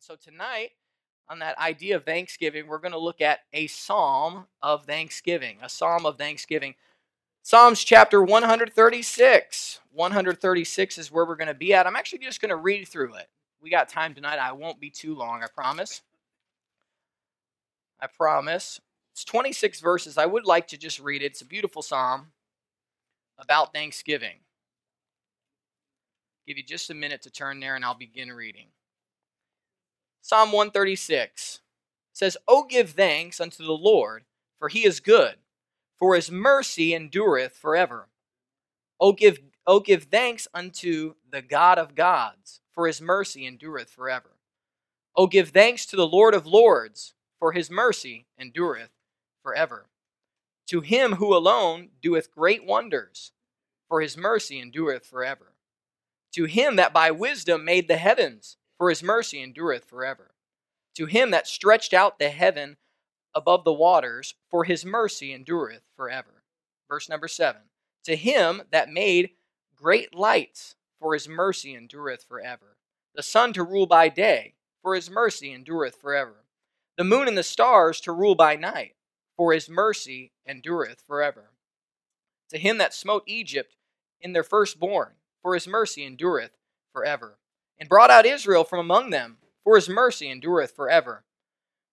And so tonight, on that idea of Thanksgiving, we're going to look at a psalm of thanksgiving, a psalm of thanksgiving. Psalms chapter 136. 136 is where we're going to be at. I'm actually just going to read through it. We got time tonight. I won't be too long, I promise. I promise. It's 26 verses. I would like to just read it. It's a beautiful psalm about Thanksgiving. Give you just a minute to turn there and I'll begin reading. Psalm 136 says, "O give thanks unto the Lord, for he is good, for his mercy endureth forever. O give, o give thanks unto the God of gods, for his mercy endureth forever. O give thanks to the Lord of lords, for his mercy endureth forever. To him who alone doeth great wonders, for his mercy endureth forever. To him that by wisdom made the heavens, for his mercy endureth forever. To him that stretched out the heaven above the waters, for his mercy endureth forever. Verse number seven. To him that made great lights, for his mercy endureth forever. The sun to rule by day, for his mercy endureth forever. The moon and the stars to rule by night, for his mercy endureth forever. To him that smote Egypt in their firstborn, for his mercy endureth forever and brought out Israel from among them, for his mercy endureth forever.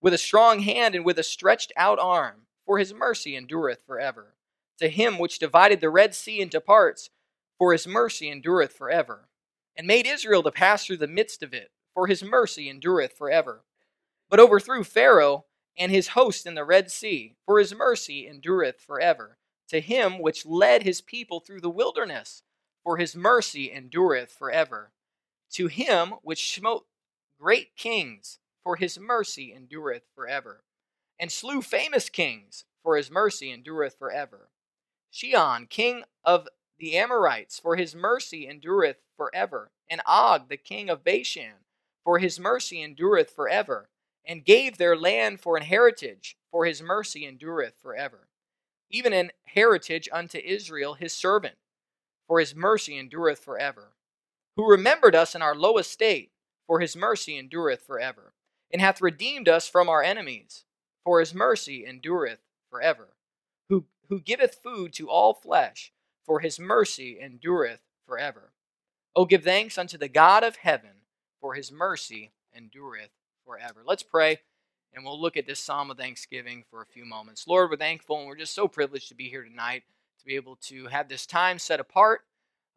With a strong hand and with a stretched out arm, for his mercy endureth forever. To him which divided the Red Sea into parts, for his mercy endureth forever. And made Israel to pass through the midst of it, for his mercy endureth forever. But overthrew Pharaoh and his host in the Red Sea, for his mercy endureth forever. To him which led his people through the wilderness, for his mercy endureth forever to him which smote great kings, for his mercy endureth forever, and slew famous kings, for his mercy endureth forever. Sihon, king of the Amorites, for his mercy endureth forever, and Og, the king of Bashan, for his mercy endureth forever, and gave their land for an heritage, for his mercy endureth forever. Even an heritage unto Israel his servant, for his mercy endureth forever who remembered us in our low estate, for his mercy endureth forever, and hath redeemed us from our enemies, for his mercy endureth forever, who, who giveth food to all flesh, for his mercy endureth forever. O give thanks unto the God of heaven, for his mercy endureth forever. Let's pray, and we'll look at this psalm of thanksgiving for a few moments. Lord, we're thankful, and we're just so privileged to be here tonight, to be able to have this time set apart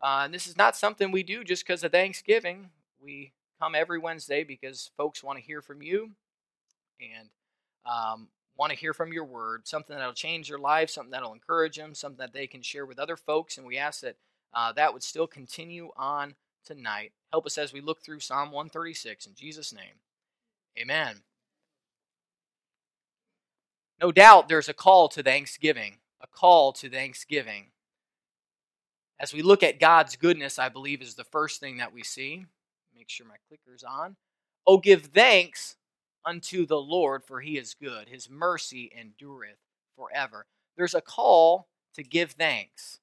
uh, and this is not something we do just because of Thanksgiving. We come every Wednesday because folks want to hear from you and um, want to hear from your word, something that'll change their lives, something that'll encourage them, something that they can share with other folks. And we ask that uh, that would still continue on tonight. Help us as we look through Psalm 136 in Jesus' name. Amen. No doubt there's a call to thanksgiving, a call to thanksgiving as we look at God's goodness, I believe is the first thing that we see. Make sure my clicker's on. Oh, give thanks unto the Lord, for he is good. His mercy endureth forever. There's a call to give thanks.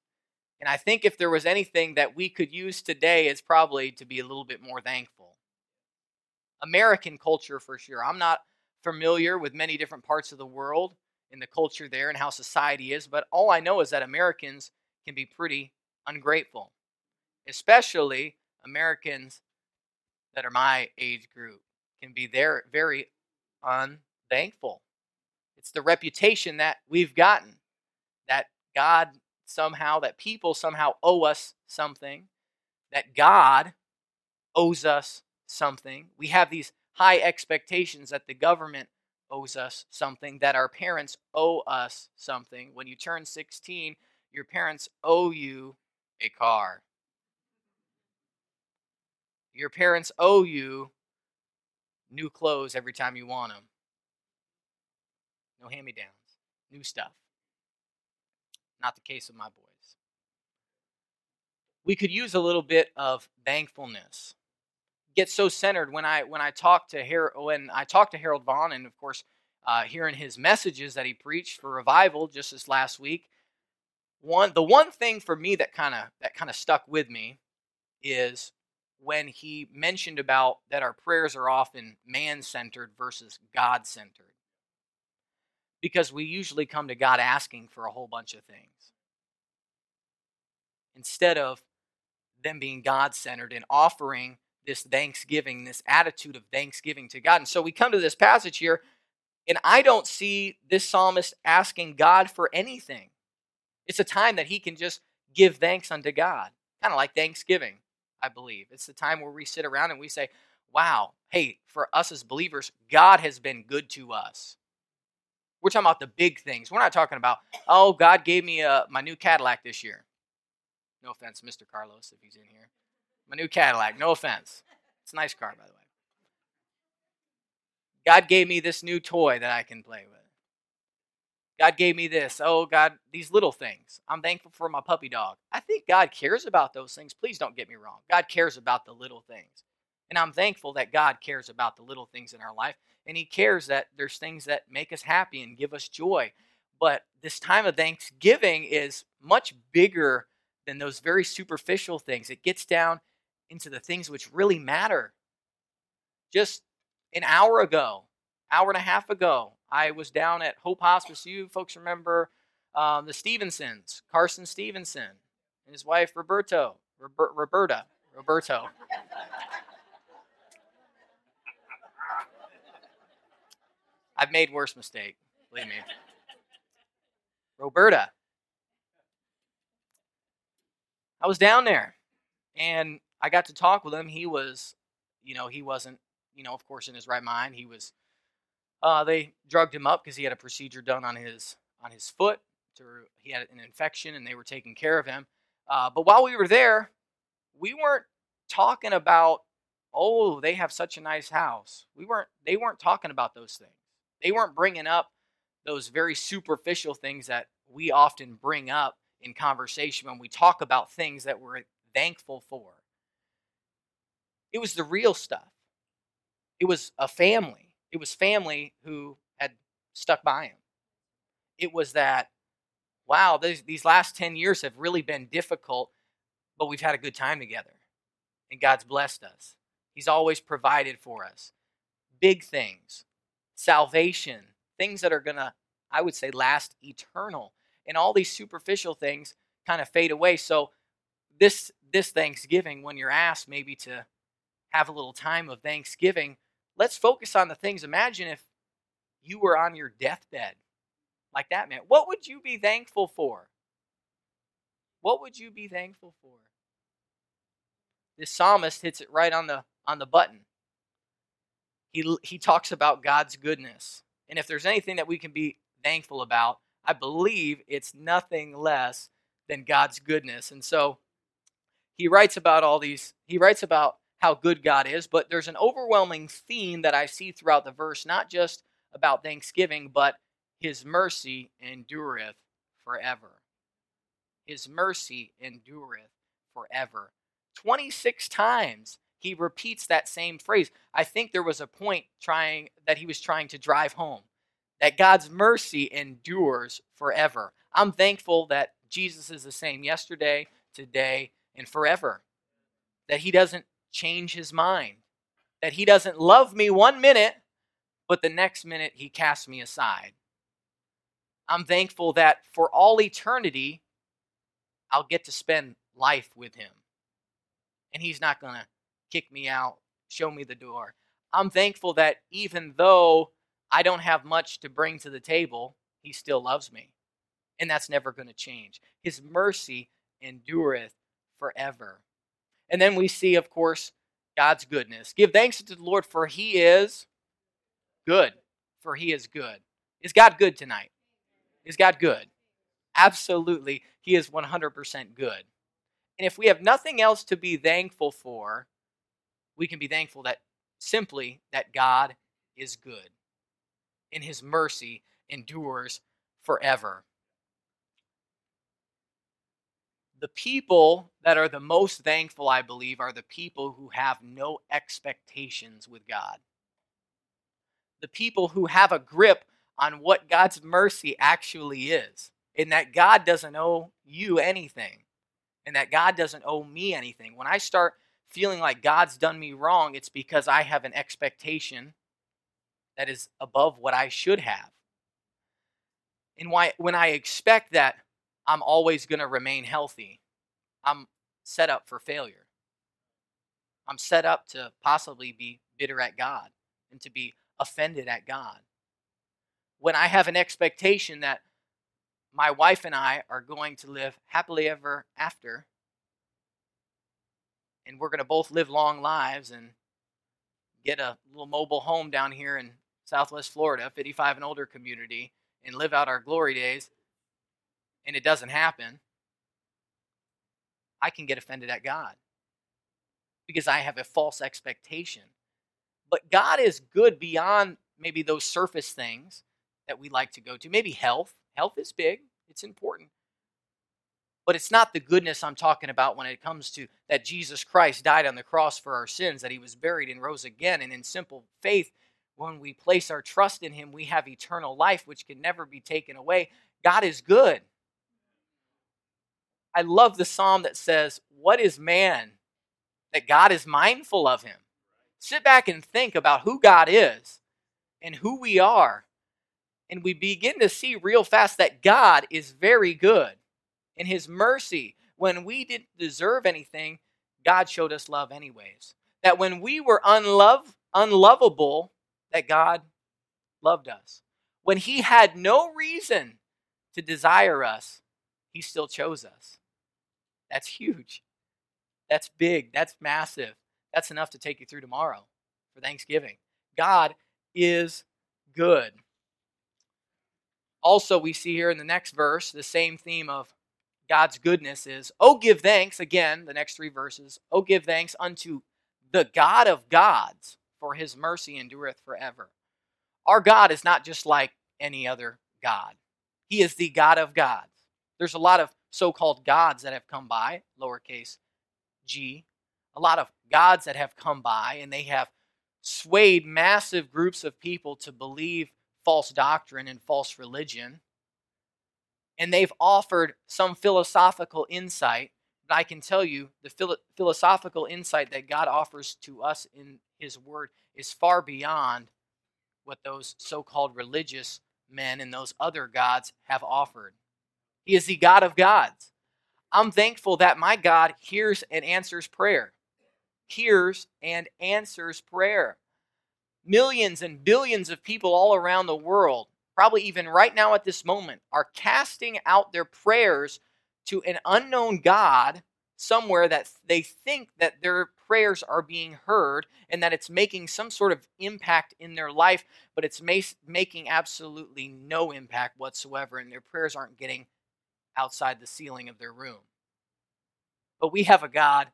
And I think if there was anything that we could use today, it's probably to be a little bit more thankful. American culture, for sure. I'm not familiar with many different parts of the world and the culture there and how society is, but all I know is that Americans can be pretty ungrateful, especially Americans that are my age group can be there very unthankful. It's the reputation that we've gotten that God somehow, that people somehow owe us something, that God owes us something. We have these high expectations that the government owes us something, that our parents owe us something. When you turn 16, your parents owe you a car. Your parents owe you new clothes every time you want them. No hand me downs, new stuff. Not the case with my boys. We could use a little bit of thankfulness. Get so centered when I when I talk to Har- when I talk to Harold Vaughn, and of course, uh, hearing his messages that he preached for revival just this last week, one the one thing for me that kind of that kind of stuck with me is when he mentioned about that our prayers are often man centered versus God centered. Because we usually come to God asking for a whole bunch of things instead of them being God centered and offering this thanksgiving, this attitude of thanksgiving to God. And so we come to this passage here, and I don't see this psalmist asking God for anything. It's a time that he can just give thanks unto God, kind of like Thanksgiving, I believe. It's the time where we sit around and we say, Wow, hey, for us as believers, God has been good to us. We're talking about the big things. We're not talking about, oh, God gave me uh, my new Cadillac this year. No offense, Mr. Carlos, if he's in here. My new Cadillac. No offense. It's a nice car, by the way. God gave me this new toy that I can play with. God gave me this. Oh, God, these little things. I'm thankful for my puppy dog. I think God cares about those things. Please don't get me wrong. God cares about the little things. And I'm thankful that God cares about the little things in our life. And He cares that there's things that make us happy and give us joy. But this time of Thanksgiving is much bigger than those very superficial things. It gets down into the things which really matter. Just an hour ago, hour and a half ago, I was down at Hope Hospice. You folks remember um, the Stevensons, Carson Stevenson and his wife Roberto, Robert, Roberta, Roberto. I've made worse mistake, believe me. Roberta. I was down there and I got to talk with him. He was, you know, he wasn't, you know, of course, in his right mind. He was. Uh, they drugged him up because he had a procedure done on his on his foot. He had an infection, and they were taking care of him. Uh, but while we were there, we weren't talking about, oh, they have such a nice house. We weren't. They weren't talking about those things. They weren't bringing up those very superficial things that we often bring up in conversation when we talk about things that we're thankful for. It was the real stuff. It was a family. It was family who had stuck by him. It was that, wow, these, these last 10 years have really been difficult, but we've had a good time together. And God's blessed us. He's always provided for us. Big things, salvation, things that are going to, I would say, last eternal. And all these superficial things kind of fade away. So, this this Thanksgiving, when you're asked maybe to have a little time of thanksgiving, let's focus on the things. Imagine if you were on your deathbed like that man. What would you be thankful for? What would you be thankful for? This psalmist hits it right on the on the button. He he talks about God's goodness. And if there's anything that we can be thankful about, I believe it's nothing less than God's goodness. And so he writes about all these he writes about how good God is, but there's an overwhelming theme that I see throughout the verse, not just about thanksgiving, but his mercy endureth forever. His mercy endureth forever. 26 times he repeats that same phrase. I think there was a point trying that he was trying to drive home that God's mercy endures forever. I'm thankful that Jesus is the same yesterday, today, and forever. That he doesn't change his mind. That he doesn't love me one minute, but the next minute he casts me aside. I'm thankful that for all eternity, I'll get to spend life with him. And he's not going to kick me out, show me the door. I'm thankful that even though I don't have much to bring to the table, he still loves me. And that's never going to change. His mercy endureth forever. And then we see, of course, God's goodness. Give thanks to the Lord, for he is good. For he is good. Is God good tonight? Is God good? Absolutely. He is 100% good. And if we have nothing else to be thankful for, we can be thankful that simply that God is good. And his mercy endures forever. The people that are the most thankful, I believe, are the people who have no expectations with God. The people who have a grip on what God's mercy actually is, in that God doesn't owe you anything, and that God doesn't owe me anything. When I start feeling like God's done me wrong, it's because I have an expectation that is above what I should have. And why when I expect that I'm always going to remain healthy, I'm set up for failure. I'm set up to possibly be bitter at God and to be offended at God. When I have an expectation that my wife and I are going to live happily ever after, and we're going to both live long lives and get a little mobile home down here in Southwest Florida, 55 and older community, and live out our glory days, and it doesn't happen, I can get offended at God because I have a false expectation. But God is good beyond maybe those surface things that we like to go to. Maybe health. Health is big, it's important. But it's not the goodness I'm talking about when it comes to that Jesus Christ died on the cross for our sins, that he was buried and rose again. And in simple faith, when we place our trust in him, we have eternal life, which can never be taken away. God is good. I love the psalm that says, What is man that God is mindful of him? Sit back and think about who God is and who we are. And we begin to see real fast that God is very good. In his mercy, when we didn't deserve anything, God showed us love anyways. That when we were unlove, unlovable, that God loved us. When he had no reason to desire us, he still chose us. That's huge. That's big. That's massive. That's enough to take you through tomorrow for Thanksgiving. God is good. Also, we see here in the next verse the same theme of God's goodness is, Oh, give thanks, again, the next three verses, Oh, give thanks unto the God of gods, for his mercy endureth forever. Our God is not just like any other God, He is the God of gods. There's a lot of so called gods that have come by, lowercase g, a lot of gods that have come by, and they have swayed massive groups of people to believe false doctrine and false religion. And they've offered some philosophical insight. But I can tell you the philo- philosophical insight that God offers to us in His Word is far beyond what those so called religious men and those other gods have offered. He is the God of gods. I'm thankful that my God hears and answers prayer. Hears and answers prayer. Millions and billions of people all around the world, probably even right now at this moment, are casting out their prayers to an unknown God somewhere that they think that their prayers are being heard and that it's making some sort of impact in their life, but it's making absolutely no impact whatsoever, and their prayers aren't getting outside the ceiling of their room. But we have a God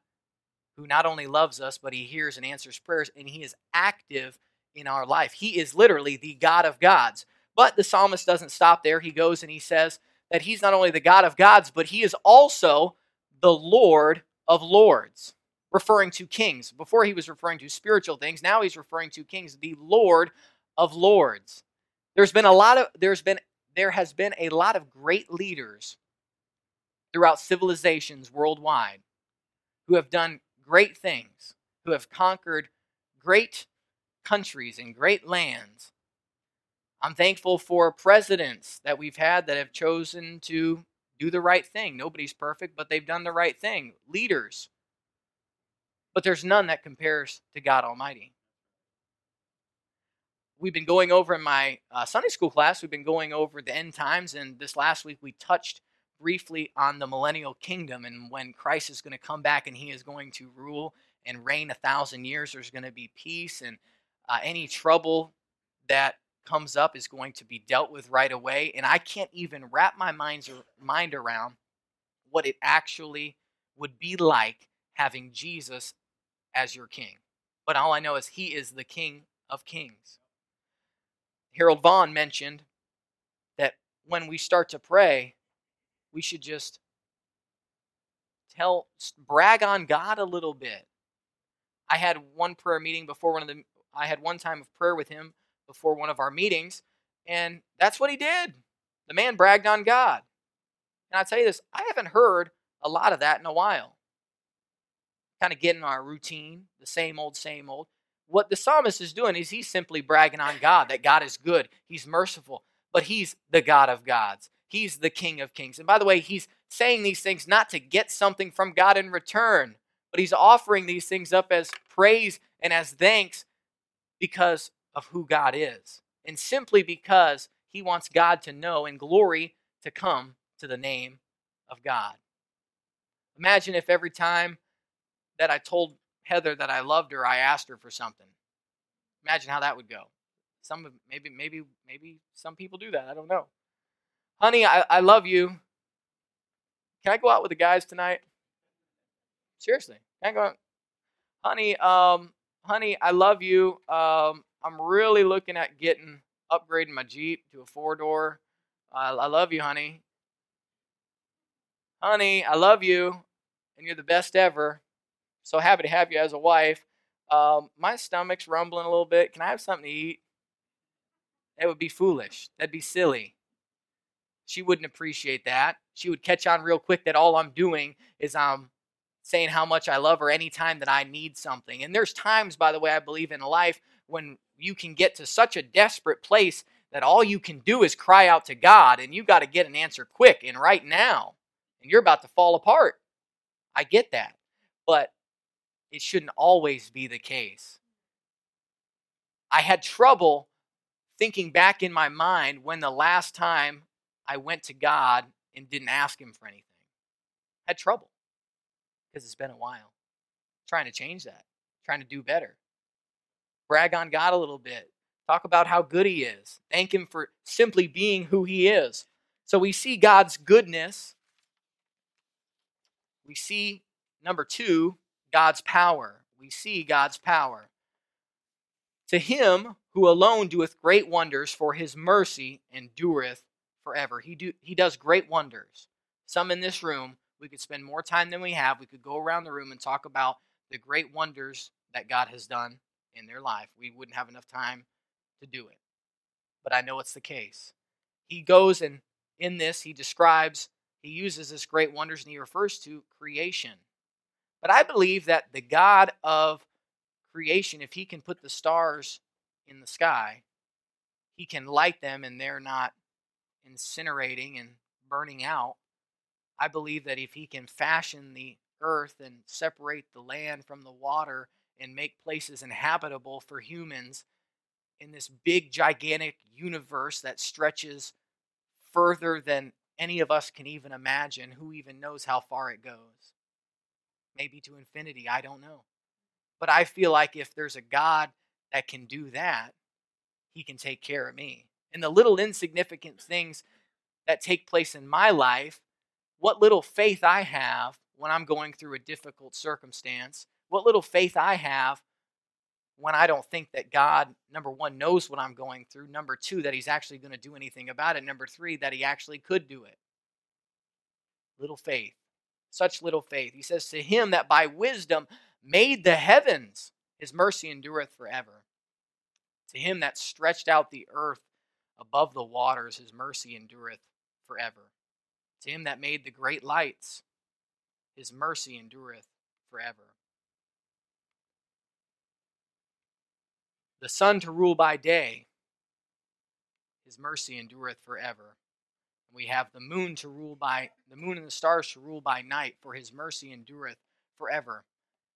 who not only loves us, but he hears and answers prayers, and he is active in our life. He is literally the God of gods. But the psalmist doesn't stop there. He goes and he says that he's not only the God of gods, but he is also the Lord of lords, referring to kings. Before he was referring to spiritual things, now he's referring to kings, the Lord of lords. There's been a lot of there's been there has been a lot of great leaders throughout civilizations worldwide who have done great things, who have conquered great countries and great lands. I'm thankful for presidents that we've had that have chosen to do the right thing. Nobody's perfect, but they've done the right thing. Leaders. But there's none that compares to God Almighty. We've been going over in my uh, Sunday school class, we've been going over the end times, and this last week we touched briefly on the millennial kingdom and when Christ is going to come back and he is going to rule and reign a thousand years. There's going to be peace, and uh, any trouble that comes up is going to be dealt with right away. And I can't even wrap my mind's, mind around what it actually would be like having Jesus as your king. But all I know is he is the king of kings. Harold Vaughn mentioned that when we start to pray, we should just tell brag on God a little bit. I had one prayer meeting before one of the I had one time of prayer with him before one of our meetings, and that's what he did. The man bragged on God. And I tell you this, I haven't heard a lot of that in a while. kind of getting our routine, the same old, same old. What the psalmist is doing is he's simply bragging on God that God is good, He's merciful, but He's the God of gods. He's the King of kings. And by the way, he's saying these things not to get something from God in return, but he's offering these things up as praise and as thanks because of who God is. And simply because he wants God to know and glory to come to the name of God. Imagine if every time that I told Heather that I loved her, I asked her for something. Imagine how that would go. Some maybe maybe maybe some people do that. I don't know. Honey, I, I love you. Can I go out with the guys tonight? Seriously, can I go out? Honey, um, honey, I love you. Um, I'm really looking at getting upgrading my Jeep to a four door. I love you, honey. Honey, I love you, and you're the best ever. So happy to have you as a wife. Um, my stomach's rumbling a little bit. Can I have something to eat? That would be foolish. That'd be silly. She wouldn't appreciate that. She would catch on real quick that all I'm doing is I'm um, saying how much I love her anytime that I need something. And there's times, by the way, I believe in life when you can get to such a desperate place that all you can do is cry out to God and you got to get an answer quick and right now. And you're about to fall apart. I get that. But it shouldn't always be the case. I had trouble thinking back in my mind when the last time I went to God and didn't ask Him for anything. Had trouble because it's been a while. Trying to change that, trying to do better. Brag on God a little bit. Talk about how good He is. Thank Him for simply being who He is. So we see God's goodness. We see, number two, God's power. We see God's power. To him who alone doeth great wonders, for his mercy endureth forever. He do he does great wonders. Some in this room, we could spend more time than we have. We could go around the room and talk about the great wonders that God has done in their life. We wouldn't have enough time to do it. But I know it's the case. He goes and in this he describes he uses this great wonders and he refers to creation. But I believe that the God of creation, if he can put the stars in the sky, he can light them and they're not incinerating and burning out. I believe that if he can fashion the earth and separate the land from the water and make places inhabitable for humans in this big, gigantic universe that stretches further than any of us can even imagine, who even knows how far it goes? Maybe to infinity, I don't know. But I feel like if there's a God that can do that, he can take care of me and the little insignificant things that take place in my life, what little faith I have when I'm going through a difficult circumstance, what little faith I have when I don't think that God, number one, knows what I'm going through, number two, that He's actually going to do anything about it, number three, that He actually could do it. Little faith, such little faith. He says, To Him that by wisdom made the heavens, His mercy endureth forever. To Him that stretched out the earth above the waters, his mercy endureth forever. To him that made the great lights, his mercy endureth forever. The sun to rule by day, his mercy endureth forever. We have the moon to rule by the moon and the stars to rule by night, for his mercy endureth forever.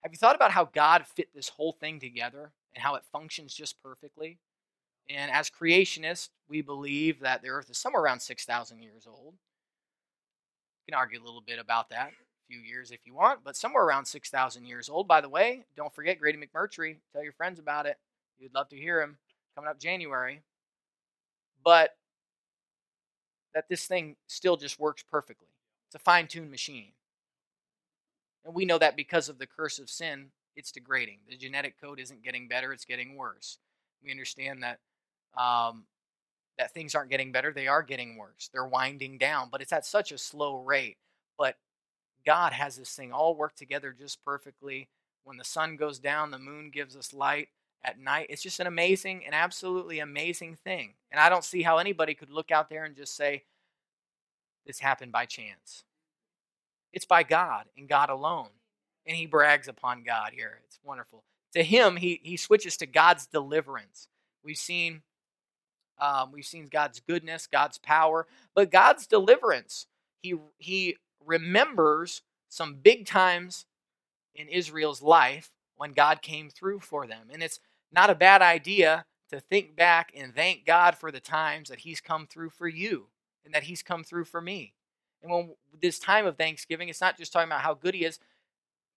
Have you thought about how God fit this whole thing together and how it functions just perfectly? And as creationists, we believe that the earth is somewhere around 6,000 years old. You can argue a little bit about that, a few years if you want, but somewhere around 6,000 years old. By the way, don't forget Grady McMurtry. Tell your friends about it. You'd love to hear him coming up January. But that this thing still just works perfectly. It's a fine tuned machine. And we know that because of the curse of sin, it's degrading. The genetic code isn't getting better, it's getting worse. We understand that um, that things aren't getting better, they are getting worse. They're winding down, but it's at such a slow rate. But God has this thing all worked together just perfectly. When the sun goes down, the moon gives us light at night. It's just an amazing, an absolutely amazing thing. And I don't see how anybody could look out there and just say, this happened by chance. It's by God and God alone. and he brags upon God here. It's wonderful. To him, he, he switches to God's deliverance. We've seen um, we've seen God's goodness, God's power, but God's deliverance. He he remembers some big times in Israel's life when God came through for them, and it's not a bad idea to think back and thank God for the times that He's come through for you and that He's come through for me. And when this time of Thanksgiving, it's not just talking about how good He is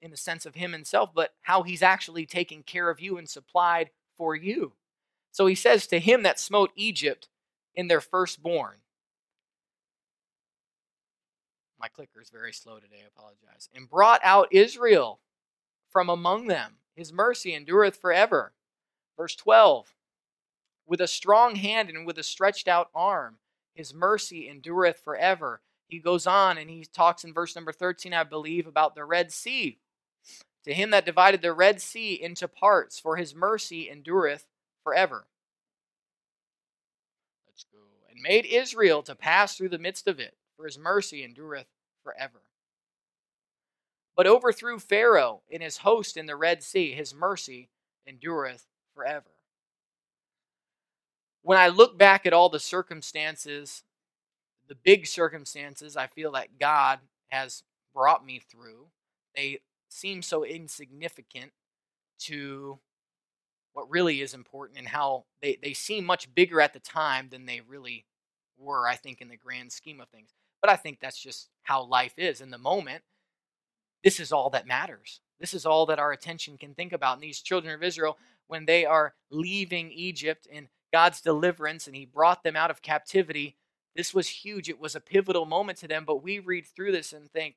in the sense of Him Himself, but how He's actually taken care of you and supplied for you. So He says to Him that smote Egypt in their firstborn. My clicker is very slow today, I apologize. And brought out Israel from among them. His mercy endureth forever. Verse 12 With a strong hand and with a stretched out arm, his mercy endureth forever. He goes on and he talks in verse number 13, I believe, about the Red Sea. To him that divided the Red Sea into parts, for his mercy endureth forever. Let's go. And made Israel to pass through the midst of it, for his mercy endureth forever. But overthrew Pharaoh and his host in the Red Sea, his mercy endureth forever. When I look back at all the circumstances, the big circumstances I feel that God has brought me through, they seem so insignificant to what really is important and how they, they seem much bigger at the time than they really were, I think, in the grand scheme of things. But I think that's just how life is. In the moment, this is all that matters. This is all that our attention can think about. And these children of Israel, when they are leaving Egypt and God's deliverance and He brought them out of captivity, this was huge. It was a pivotal moment to them. But we read through this and think,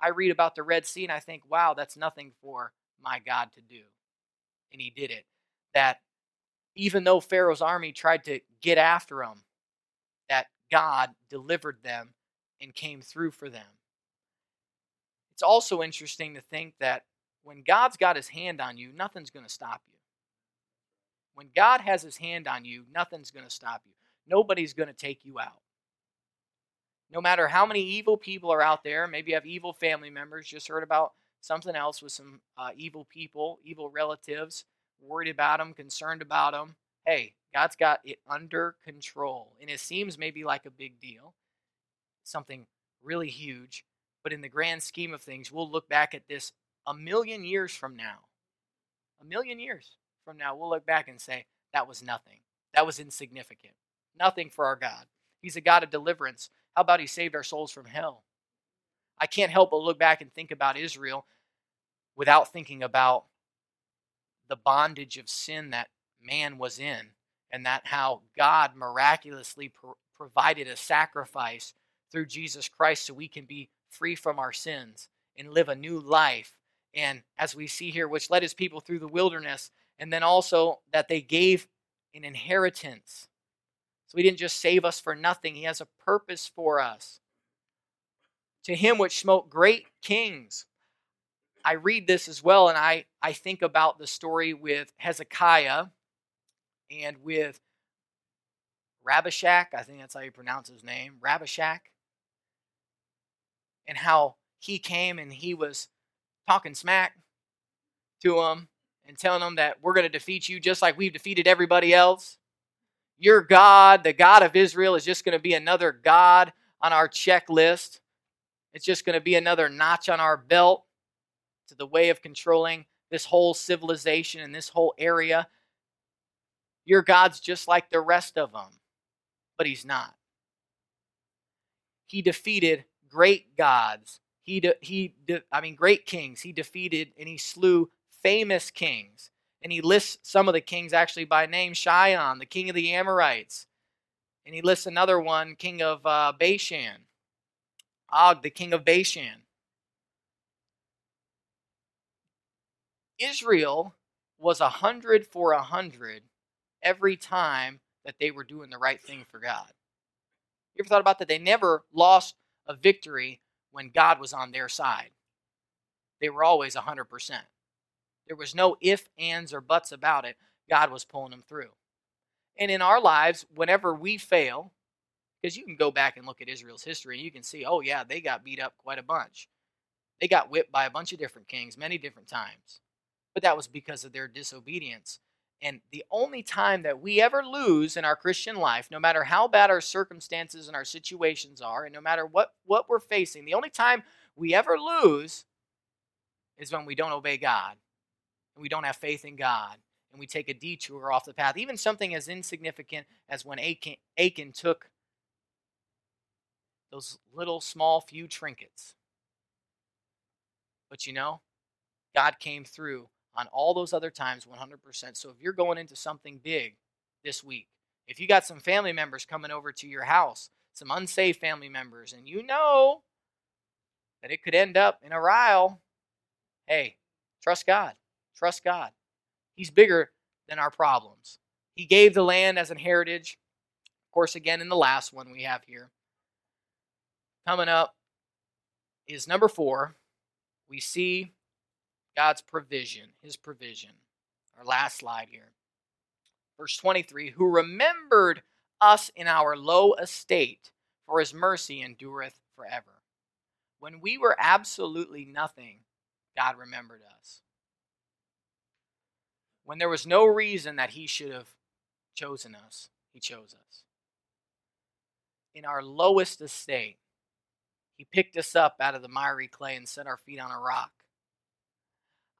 I read about the Red Sea and I think, wow, that's nothing for my God to do. And He did it. That even though Pharaoh's army tried to get after them, that God delivered them and came through for them. It's also interesting to think that when God's got his hand on you, nothing's going to stop you. When God has his hand on you, nothing's going to stop you. Nobody's going to take you out. No matter how many evil people are out there, maybe you have evil family members, just heard about something else with some uh, evil people, evil relatives, worried about them, concerned about them. Hey, God's got it under control. And it seems maybe like a big deal, something really huge. But in the grand scheme of things, we'll look back at this a million years from now. A million years from now, we'll look back and say, that was nothing. That was insignificant. Nothing for our God. He's a God of deliverance. How about He saved our souls from hell? I can't help but look back and think about Israel without thinking about the bondage of sin that man was in, and that how God miraculously pro- provided a sacrifice through Jesus Christ so we can be free from our sins and live a new life. And as we see here, which led his people through the wilderness, and then also that they gave an inheritance. So he didn't just save us for nothing, he has a purpose for us. To him which smote great kings. I read this as well, and I, I think about the story with Hezekiah and with Rabashak. I think that's how you pronounce his name. Rabashak and how he came and he was talking smack to him and telling them that we're going to defeat you just like we've defeated everybody else. Your God, the God of Israel, is just going to be another God on our checklist. It's just going to be another notch on our belt to the way of controlling this whole civilization and this whole area. Your God's just like the rest of them, but He's not. He defeated great gods. He, de- he de- I mean, great kings. He defeated and he slew famous kings. And he lists some of the kings actually by name Sihon, the king of the Amorites. And he lists another one, king of uh, Bashan, Og, the king of Bashan. Israel was a hundred for a hundred every time that they were doing the right thing for God. You ever thought about that? They never lost a victory when God was on their side. They were always a 100%. There was no if, ands, or buts about it. God was pulling them through. And in our lives, whenever we fail, because you can go back and look at Israel's history and you can see, oh, yeah, they got beat up quite a bunch. They got whipped by a bunch of different kings many different times. But that was because of their disobedience. And the only time that we ever lose in our Christian life, no matter how bad our circumstances and our situations are, and no matter what, what we're facing, the only time we ever lose is when we don't obey God and we don't have faith in God and we take a detour off the path. Even something as insignificant as when Achan, Achan took those little small few trinkets. But you know, God came through on all those other times 100%. So if you're going into something big this week, if you got some family members coming over to your house, some unsafe family members, and you know that it could end up in a rile, hey, trust God. Trust God. He's bigger than our problems. He gave the land as an heritage. Of course, again, in the last one we have here. Coming up is number four. We see God's provision, his provision. Our last slide here. Verse 23 Who remembered us in our low estate, for his mercy endureth forever. When we were absolutely nothing, God remembered us. When there was no reason that he should have chosen us, he chose us. In our lowest estate, he picked us up out of the miry clay and set our feet on a rock.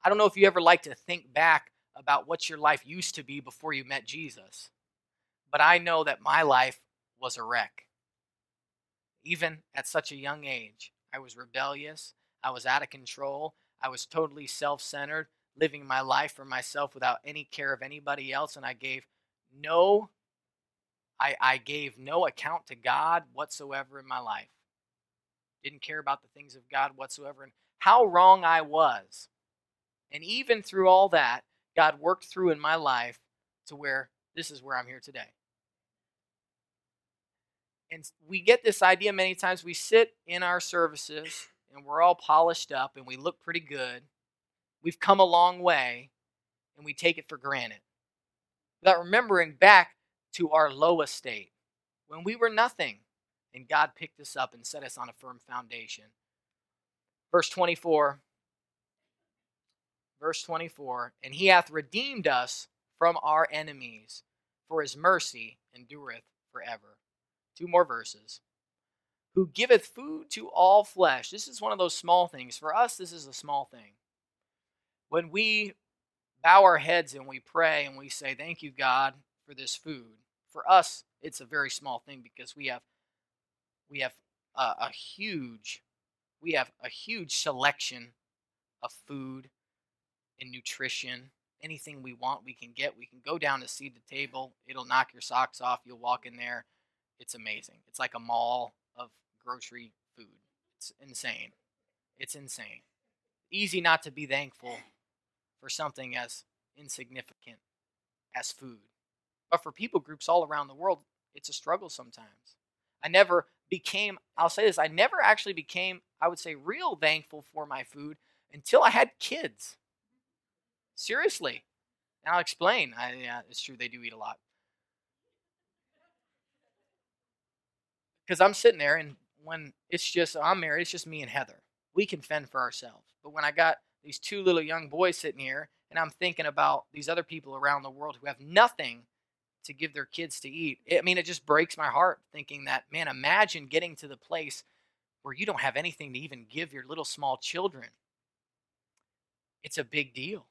I don't know if you ever like to think back about what your life used to be before you met Jesus, but I know that my life was a wreck. Even at such a young age, I was rebellious, I was out of control, I was totally self centered, living my life for myself without any care of anybody else, and I gave no I, I gave no account to God whatsoever in my life. Didn't care about the things of God whatsoever. And how wrong I was and even through all that, God worked through in my life to where this is where I'm here today. And we get this idea many times. We sit in our services and we're all polished up and we look pretty good. We've come a long way and we take it for granted. Without remembering back to our low estate when we were nothing and God picked us up and set us on a firm foundation. Verse 24 verse 24 And he hath redeemed us from our enemies, for his mercy endureth forever. Two more verses. Who giveth food to all flesh. This is one of those small things. For us, this is a small thing. When we bow our heads and we pray and we say, Thank you, God, for this food, for us, it's a very small thing because we have we have a, a huge we have a huge selection of food in nutrition. Anything we want, we can get. We can go down to Seed to Table. It'll knock your socks off. You'll walk in there. It's amazing. It's like a mall of grocery food. It's insane. It's insane. Easy not to be thankful for something as insignificant as food. But for people groups all around the world, it's a struggle sometimes. I never became, I'll say this, I never actually became, I would say, real thankful for my food until I had kids. Seriously. And I'll explain. I, yeah, it's true, they do eat a lot. Because I'm sitting there, and when it's just, I'm married, it's just me and Heather. We can fend for ourselves. But when I got these two little young boys sitting here, and I'm thinking about these other people around the world who have nothing to give their kids to eat. I mean, it just breaks my heart thinking that, man, imagine getting to the place where you don't have anything to even give your little small children. It's a big deal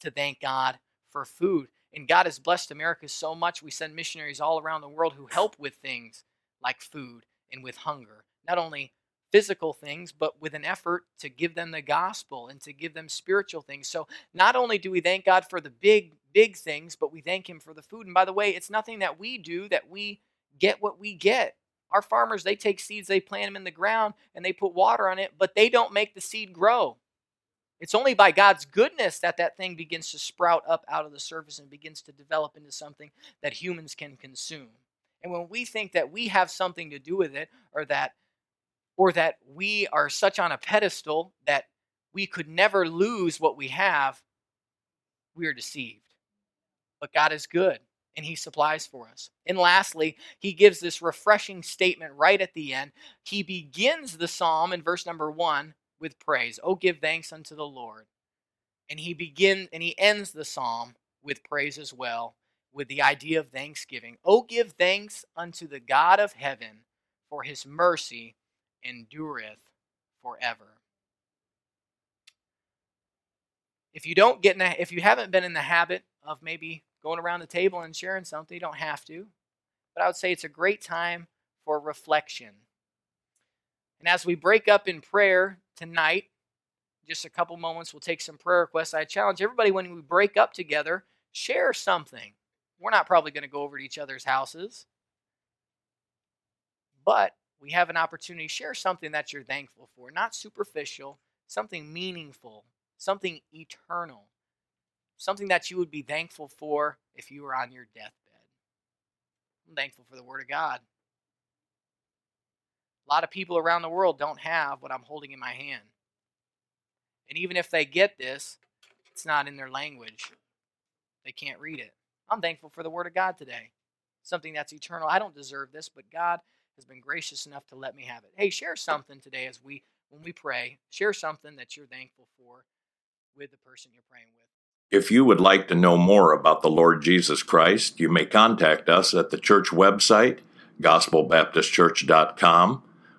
to thank God for food. And God has blessed America so much. We send missionaries all around the world who help with things like food and with hunger. Not only physical things, but with an effort to give them the gospel and to give them spiritual things. So not only do we thank God for the big, big things, but we thank Him for the food. And by the way, it's nothing that we do that we get what we get. Our farmers, they take seeds, they plant them in the ground, and they put water on it, but they don't make the seed grow. It's only by God's goodness that that thing begins to sprout up out of the surface and begins to develop into something that humans can consume. And when we think that we have something to do with it or that or that we are such on a pedestal that we could never lose what we have, we are deceived. But God is good and he supplies for us. And lastly, he gives this refreshing statement right at the end. He begins the psalm in verse number 1 with praise. Oh, give thanks unto the Lord. And he begin and he ends the psalm with praise as well, with the idea of thanksgiving. Oh, give thanks unto the God of heaven, for his mercy endureth forever. If you don't get in the, if you haven't been in the habit of maybe going around the table and sharing something, you don't have to. But I would say it's a great time for reflection. And as we break up in prayer tonight, just a couple moments, we'll take some prayer requests. I challenge everybody when we break up together, share something. We're not probably going to go over to each other's houses, but we have an opportunity to share something that you're thankful for, not superficial, something meaningful, something eternal, something that you would be thankful for if you were on your deathbed. I'm thankful for the Word of God. A lot of people around the world don't have what I'm holding in my hand. And even if they get this, it's not in their language. They can't read it. I'm thankful for the Word of God today. Something that's eternal. I don't deserve this, but God has been gracious enough to let me have it. Hey, share something today as we when we pray. Share something that you're thankful for with the person you're praying with. If you would like to know more about the Lord Jesus Christ, you may contact us at the church website, gospelbaptistchurch.com,